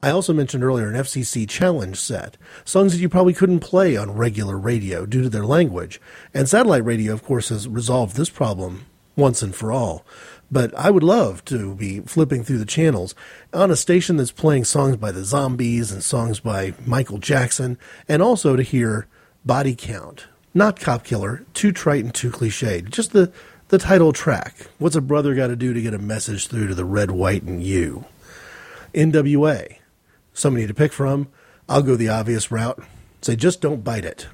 I also mentioned earlier an FCC challenge set, songs that you probably couldn't play on regular radio due to their language. And satellite radio, of course, has resolved this problem once and for all. But I would love to be flipping through the channels on a station that's playing songs by the Zombies and songs by Michael Jackson, and also to hear Body Count. Not Cop Killer, too trite and too cliched. Just the the title track. What's a brother got to do to get a message through to the red, white, and you? NWA. Somebody to pick from. I'll go the obvious route. Say, just don't bite it.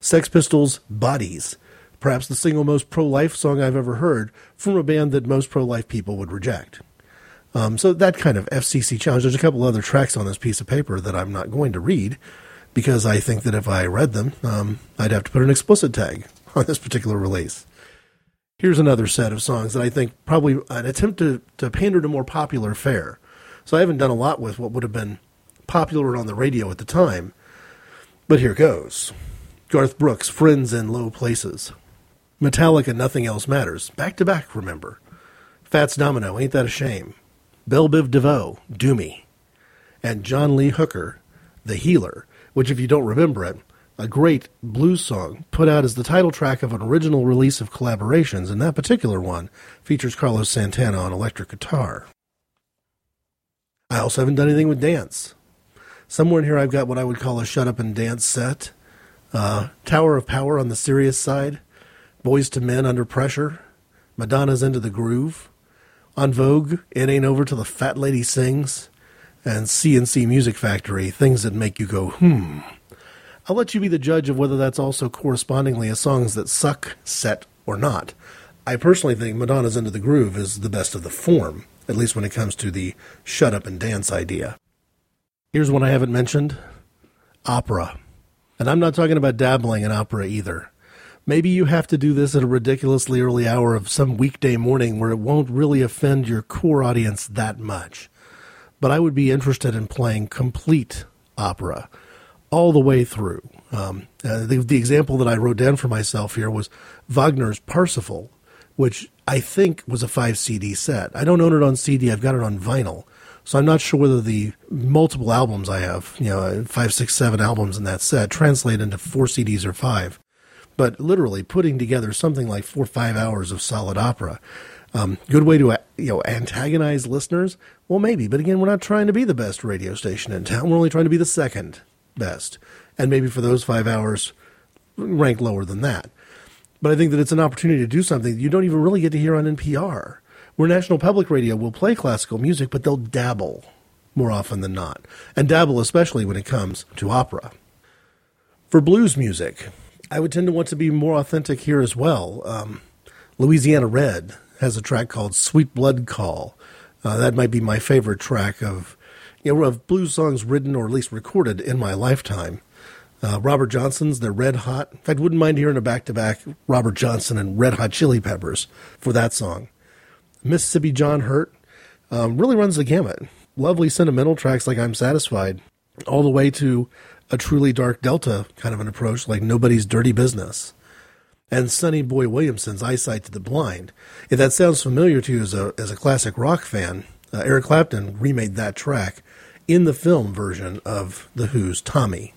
Sex Pistols' Bodies. Perhaps the single most pro life song I've ever heard from a band that most pro life people would reject. Um, so that kind of FCC challenge. There's a couple other tracks on this piece of paper that I'm not going to read because I think that if I read them, um, I'd have to put an explicit tag on this particular release. Here's another set of songs that I think probably an attempt to, to pander to more popular fare. So I haven't done a lot with what would have been popular on the radio at the time. But here goes Garth Brooks, Friends in Low Places. Metallica, Nothing Else Matters. Back to back, remember. Fats Domino, Ain't That a Shame. Bell Biv DeVoe, Do Me. And John Lee Hooker, The Healer, which, if you don't remember it, a great blues song put out as the title track of an original release of collaborations, and that particular one features Carlos Santana on electric guitar. I also haven't done anything with dance. Somewhere in here, I've got what I would call a shut up and dance set. Uh, Tower of Power on the serious side, Boyz II Men Under Pressure, Madonna's Into the Groove, En Vogue, It Ain't Over Till the Fat Lady Sings, and C+C Music Factory, things that make you go, hmm. I'll let you be the judge of whether that's also correspondingly a songs that suck set or not. I personally think Madonna's Into the Groove is the best of the form, at least when it comes to the shut up and dance idea. Here's one I haven't mentioned opera. And I'm not talking about dabbling in opera either. Maybe you have to do this at a ridiculously early hour of some weekday morning where it won't really offend your core audience that much. But I would be interested in playing complete opera all the way through. Um, uh, the, the example that I wrote down for myself here was Wagner's Parsifal, which I think was a five CD set. I don't own it on CD, I've got it on vinyl. So I'm not sure whether the multiple albums I have, you know, five, six, seven albums in that set, translate into four CDs or five. But literally putting together something like four or five hours of solid opera. Um, good way to you know antagonize listeners? Well, maybe, but again, we're not trying to be the best radio station in town. We're only trying to be the second best, and maybe for those five hours, rank lower than that. But I think that it's an opportunity to do something you don't even really get to hear on NPR where National Public Radio will play classical music, but they'll dabble more often than not, and dabble especially when it comes to opera. For blues music, I would tend to want to be more authentic here as well. Um, Louisiana Red has a track called "Sweet Blood Call." Uh, that might be my favorite track of you know of blues songs written or at least recorded in my lifetime. Uh, Robert Johnson's "They're Red Hot." In fact, wouldn't mind hearing a back to back Robert Johnson and Red Hot Chili Peppers for that song. Mississippi John Hurt um, really runs the gamut. Lovely sentimental tracks like I'm Satisfied, all the way to a truly dark Delta kind of an approach like Nobody's Dirty Business. And Sonny Boy Williamson's Eyesight to the Blind. If that sounds familiar to you as a, as a classic rock fan, uh, Eric Clapton remade that track in the film version of The Who's Tommy.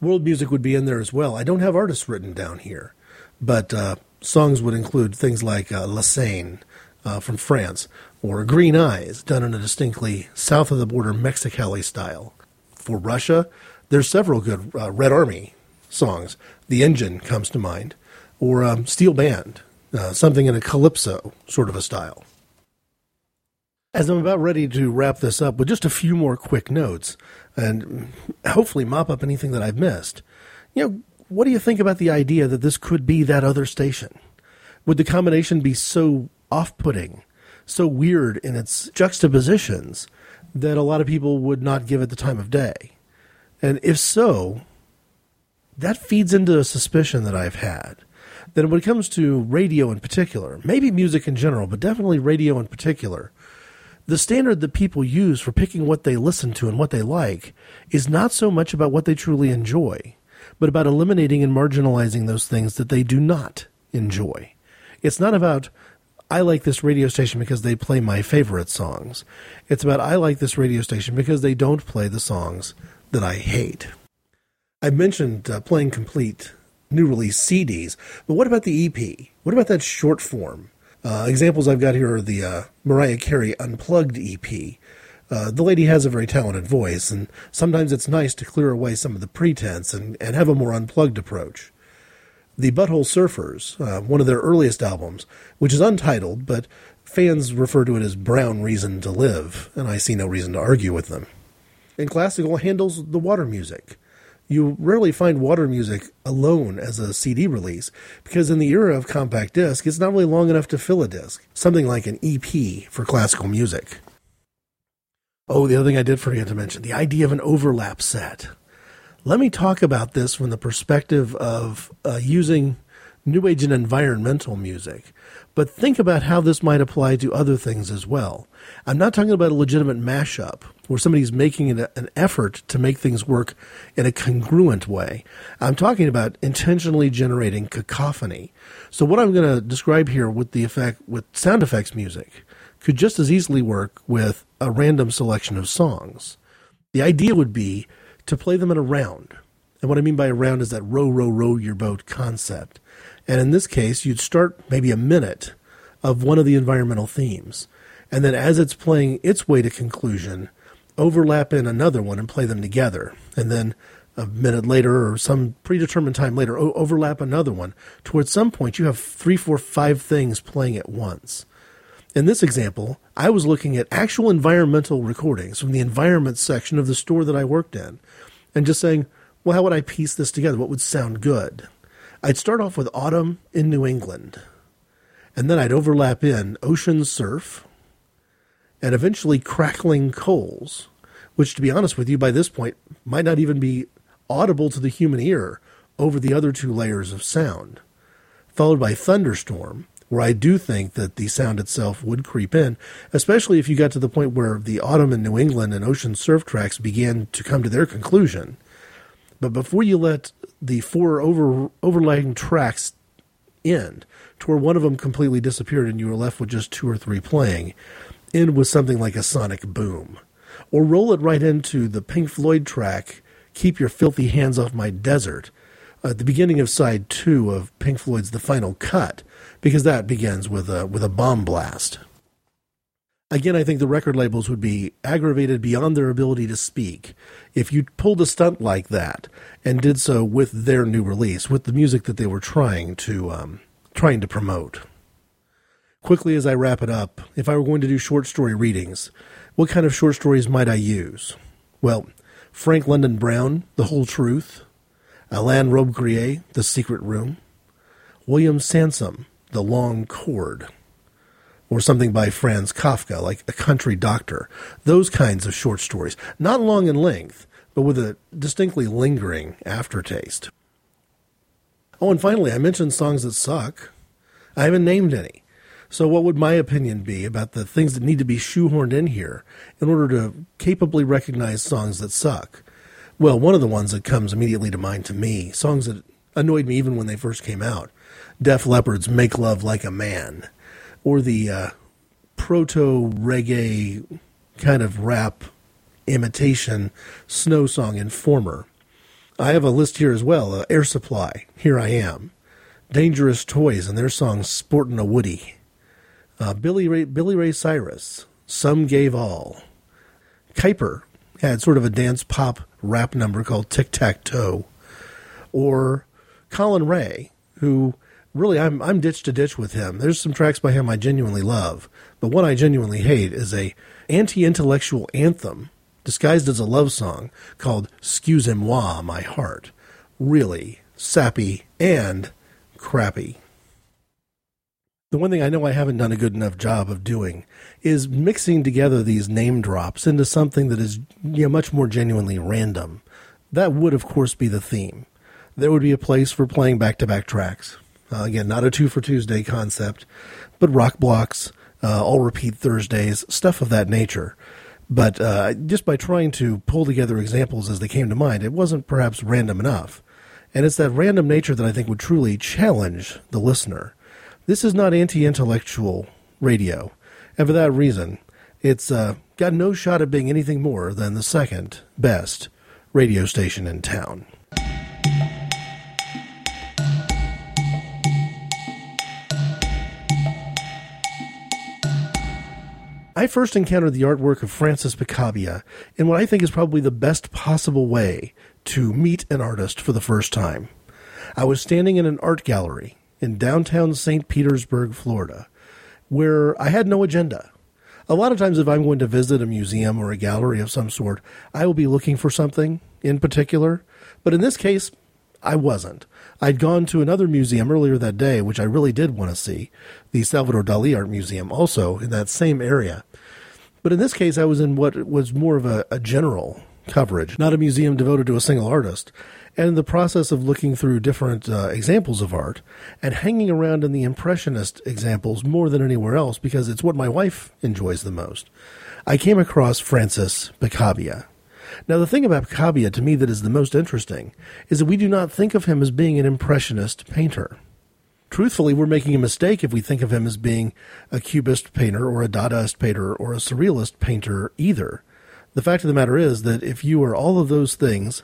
World music would be in there as well. I don't have artists written down here, but uh, songs would include things like uh, La Seine, uh, from France, or Green Eyes, done in a distinctly south of the border Mexicali style. For Russia, there's several good uh, Red Army songs. The Engine comes to mind, or um, Steel Band, uh, something in a calypso sort of a style. As I'm about ready to wrap this up with just a few more quick notes, and hopefully mop up anything that I've missed, you know, what do you think about the idea that this could be that other station? Would the combination be so off putting, so weird in its juxtapositions that a lot of people would not give it the time of day. And if so, that feeds into a suspicion that I've had that when it comes to radio in particular, maybe music in general, but definitely radio in particular, the standard that people use for picking what they listen to and what they like is not so much about what they truly enjoy, but about eliminating and marginalizing those things that they do not enjoy. It's not about I like this radio station because they play my favorite songs. It's about I like this radio station because they don't play the songs that I hate. I mentioned uh, playing complete new release CDs, but what about the EP? What about that short form? Uh, examples I've got here are the uh, Mariah Carey Unplugged EP. Uh, the lady has a very talented voice, and sometimes it's nice to clear away some of the pretense and, and have a more unplugged approach the Butthole Surfers, uh, one of their earliest albums, which is untitled, but fans refer to it as Brown Reason to Live, and I see no reason to argue with them. And classical Handel's the water music. You rarely find water music alone as a CD release, because in the era of compact disc, it's not really long enough to fill a disc, something like an EP for classical music. Oh, the other thing I did forget to mention the idea of an overlap set. Let me talk about this from the perspective of uh, using new age and environmental music. But think about how this might apply to other things as well. I'm not talking about a legitimate mashup where somebody's making an, an effort to make things work in a congruent way. I'm talking about intentionally generating cacophony. So what I'm going to describe here with the effect with sound effects music could just as easily work with a random selection of songs. The idea would be to play them in a round. And what I mean by a round is that row, row, row your boat concept. And in this case, you'd start maybe a minute of one of the environmental themes. And then as it's playing its way to conclusion, overlap in another one and play them together. And then a minute later or some predetermined time later, o- overlap another one. Towards some point, you have three, four, five things playing at once. In this example, I was looking at actual environmental recordings from the environment section of the store that I worked in and just saying, well, how would I piece this together? What would sound good? I'd start off with autumn in New England, and then I'd overlap in ocean surf and eventually crackling coals, which, to be honest with you, by this point might not even be audible to the human ear over the other two layers of sound, followed by thunderstorm, where I do think that the sound itself would creep in, especially if you got to the point where the autumn in New England and ocean surf tracks began to come to their conclusion. But before you let the four over overlaying tracks end, to where one of them completely disappeared and you were left with just two or three playing, end with something like a sonic boom. Or roll it right into the Pink Floyd track, Keep Your Filthy Hands Off My Desert, at the beginning of side two of Pink Floyd's The Final Cut, because that begins with a with a bomb blast. Again, I think the record labels would be aggravated beyond their ability to speak if you pulled a stunt like that and did so with their new release, with the music that they were trying to um, trying to promote. Quickly, as I wrap it up, if I were going to do short story readings, what kind of short stories might I use? Well, Frank London Brown, The Whole Truth, Alain Robbe-Grillet, The Secret Room, William Sansom, The Long Cord, or something by Franz Kafka, like A Country Doctor. Those kinds of short stories. Not long in length, but with a distinctly lingering aftertaste. Oh, and finally, I mentioned songs that suck. I haven't named any. So, what would my opinion be about the things that need to be shoehorned in here in order to capably recognize songs that suck? Well, one of the ones that comes immediately to mind to me, songs that annoyed me even when they first came out Def Leppard's Make Love Like a Man, or the uh, proto reggae kind of rap imitation snow song Informer. I have a list here as well uh, Air Supply, Here I Am, Dangerous Toys and their song Sportin' a Woody, uh, Billy, Ray, Billy Ray Cyrus, Some Gave All. Kyper had sort of a dance pop rap number called Tic Tac Toe. Or Collin Raye, who really I'm I'm ditch to ditch with him. There's some tracks by him I genuinely love, but one I genuinely hate is a anti-intellectual anthem disguised as a love song called "Excusez-moi, My Heart." Really sappy and crappy. The one thing I know I haven't done a good enough job of doing is mixing together these name drops into something that is you know, much more genuinely random. That would, of course, be the theme. There would be a place for playing back to back tracks. Uh, again, not a two for Tuesday concept, but rock blocks, uh, all repeat Thursdays, stuff of that nature. But uh, just by trying to pull together examples as they came to mind, it wasn't perhaps random enough. And it's that random nature that I think would truly challenge the listener. This is not anti intellectual radio. And for that reason, it's uh, got no shot at being anything more than the second best radio station in town. I first encountered the artwork of Francis Picabia in what I think is probably the best possible way to meet an artist for the first time. I was standing in an art gallery in downtown St. Petersburg, Florida, where I had no agenda. A lot of times, if I'm going to visit a museum or a gallery of some sort, I will be looking for something in particular. But in this case, I wasn't. I'd gone to another museum earlier that day, which I really did want to see, the Salvador Dali Art Museum, also in that same area. But in this case, I was in what was more of a, a general coverage, not a museum devoted to a single artist. And in the process of looking through different uh, examples of art and hanging around in the Impressionist examples more than anywhere else because it's what my wife enjoys the most, I came across Francis Picabia. Now, the thing about Picabia to me that is the most interesting is that we do not think of him as being an Impressionist painter. Truthfully, we're making a mistake if we think of him as being a Cubist painter or a Dadaist painter or a Surrealist painter either. The fact of the matter is that if you are all of those things,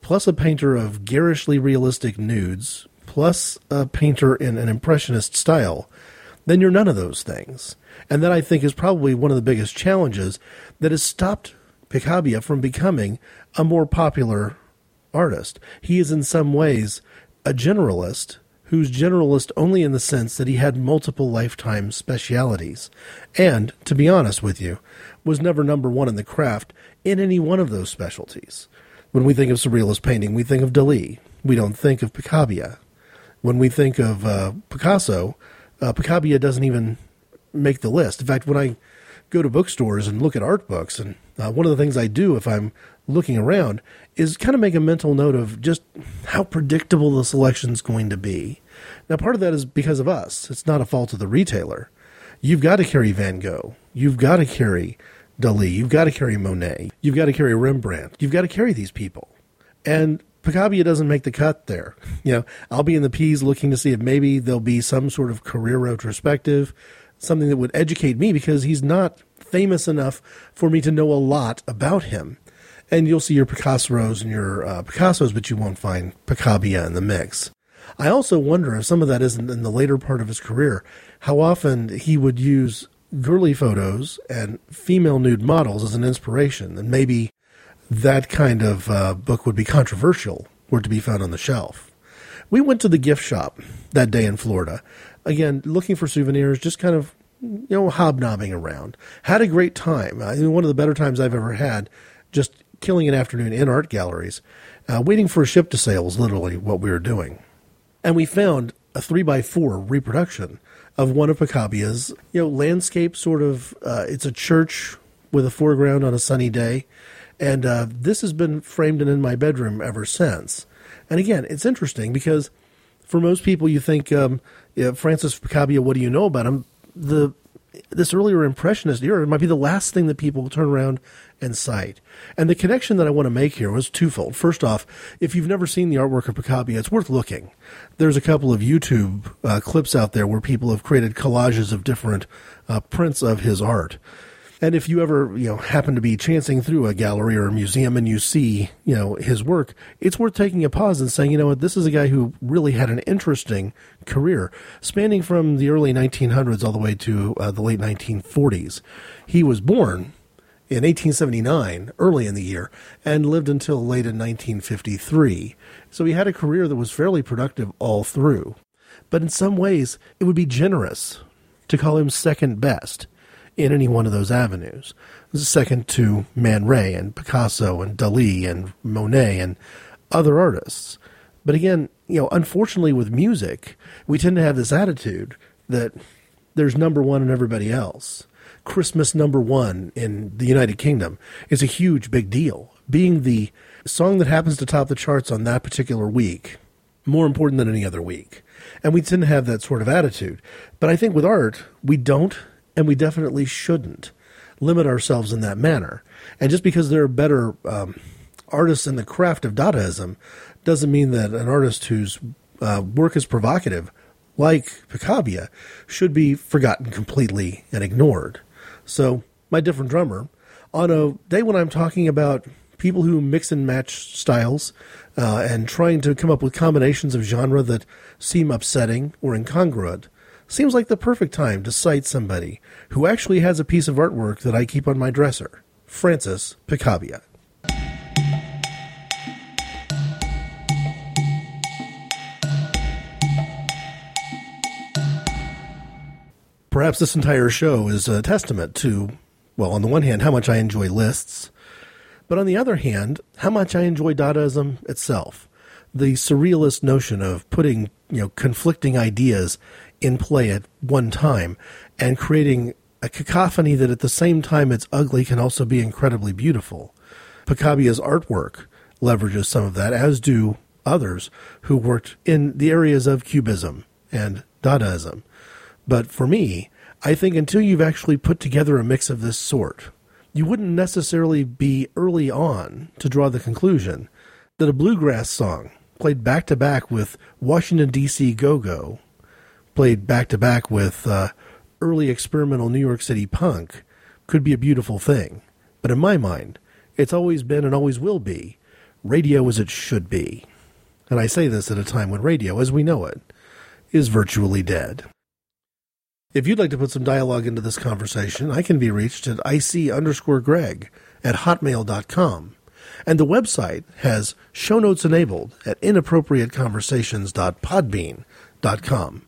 plus a painter of garishly realistic nudes, plus a painter in an Impressionist style, then you're none of those things. And that I think is probably one of the biggest challenges that has stopped Picabia from becoming a more popular artist. He is in some ways a generalist who's generalist only in the sense that he had multiple lifetime specialities. And, to be honest with you, was never number one in the craft in any one of those specialties. When we think of surrealist painting, we think of Dali. We don't think of Picabia. When we think of uh, Picasso, uh, Picabia doesn't even make the list. In fact, when I go to bookstores and look at art books, and uh, one of the things I do if I'm looking around is kind of make a mental note of just how predictable the selection's going to be. Now, part of that is because of us. It's not a fault of the retailer. You've got to carry Van Gogh. You've got to carry Dali. You've got to carry Monet. You've got to carry Rembrandt. You've got to carry these people. And Picabia doesn't make the cut there. You know, I'll be in the P's looking to see if maybe there'll be some sort of career retrospective, something that would educate me because he's not famous enough for me to know a lot about him. And you'll see your Picassos and your uh, Picassos, but you won't find Picabia in the mix. I also wonder if some of that isn't in the later part of his career, how often he would use girly photos and female nude models as an inspiration, and maybe that kind of uh, book would be controversial were to be found on the shelf. We went to the gift shop that day in Florida, again looking for souvenirs, just kind of you know hobnobbing around. Had a great time. I mean, one of the better times I've ever had, just killing an afternoon in art galleries, uh, waiting for a ship to sail was literally what we were doing, and we found a three by four reproduction of one of Picabia's, you know, landscape sort of. Uh, it's a church with a foreground on a sunny day, and uh, this has been framed and in my bedroom ever since. And again, it's interesting because for most people, you think um, yeah, Francis Picabia. What do you know about him? The this earlier impressionist era might be the last thing that people turn around and cite. And the connection that I want to make here was twofold. First off, if you've never seen the artwork of Picabia, it's worth looking. There's a couple of YouTube uh, clips out there where people have created collages of different uh, prints of his art. And if you ever, you know, happen to be chancing through a gallery or a museum and you see, you know, his work, it's worth taking a pause and saying, you know what, this is a guy who really had an interesting career, spanning from the early 1900s all the way to uh, the late 1940s. He was born in 1879, early in the year, and lived until late in 1953. So he had a career that was fairly productive all through. But in some ways, it would be generous to call him second best in any one of those avenues. Second to Man Ray and Picasso and Dali and Monet and other artists. But again, you know, unfortunately with music, we tend to have this attitude that there's number one in everybody else. Christmas number one in the United Kingdom is a huge, big deal. Being the song that happens to top the charts on that particular week, more important than any other week. And we tend to have that sort of attitude. But I think with art, we don't and we definitely shouldn't limit ourselves in that manner. And just because there are better um, artists in the craft of Dadaism doesn't mean that an artist whose uh, work is provocative, like Picabia, should be forgotten completely and ignored. So, my different drummer, on a day when I'm talking about people who mix and match styles uh, and trying to come up with combinations of genre that seem upsetting or incongruent, seems like the perfect time to cite somebody who actually has a piece of artwork that I keep on my dresser Francis Picabia. Perhaps this entire show is a testament to, well, on the one hand, how much I enjoy lists, but on the other hand, how much I enjoy Dadaism itself. The surrealist notion of putting, you know, conflicting ideas in play at one time and creating a cacophony that at the same time it's ugly can also be incredibly beautiful. Picabia's artwork, leverages some of that, as do others who worked in the areas of Cubism and Dadaism. But for me, I think until you've actually put together a mix of this sort, you wouldn't necessarily be early on to draw the conclusion that a bluegrass song played back to back with Washington, D.C. Go Go, played back to back with uh, early experimental New York City punk, could be a beautiful thing. But in my mind, it's always been and always will be radio as it should be. And I say this at a time when radio, as we know it, is virtually dead. If you'd like to put some dialogue into this conversation, I can be reached at ic underscore greg at hotmail.com. And the website has show notes enabled at inappropriateconversations.podbean.com.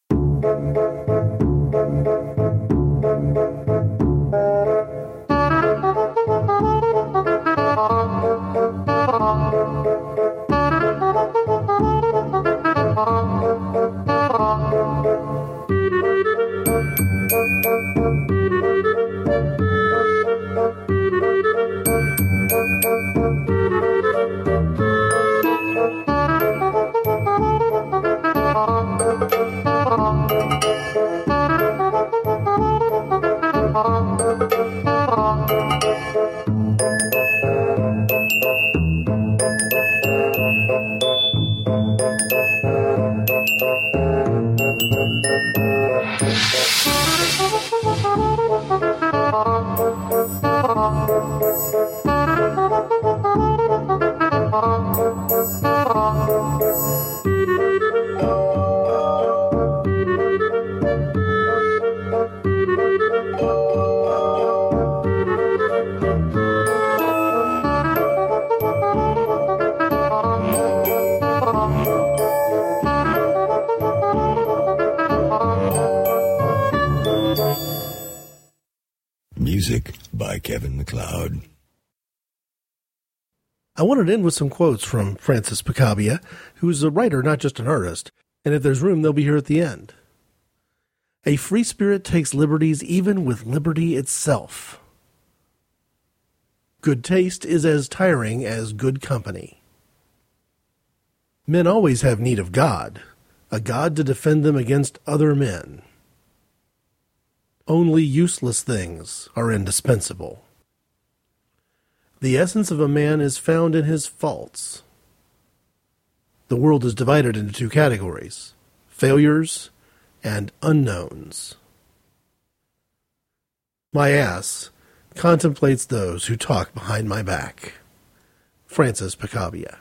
Wanted to end with some quotes from Francis Picabia, who's a writer, not just an artist, and if there's room, they'll be here at the end. A free spirit takes liberties even with liberty itself. Good taste is as tiring as good company. Men always have need of God, a God to defend them against other men. Only useless things are indispensable. The essence of a man is found in his faults. The world is divided into two categories failures and unknowns. My ass contemplates those who talk behind my back. Francis Picabia.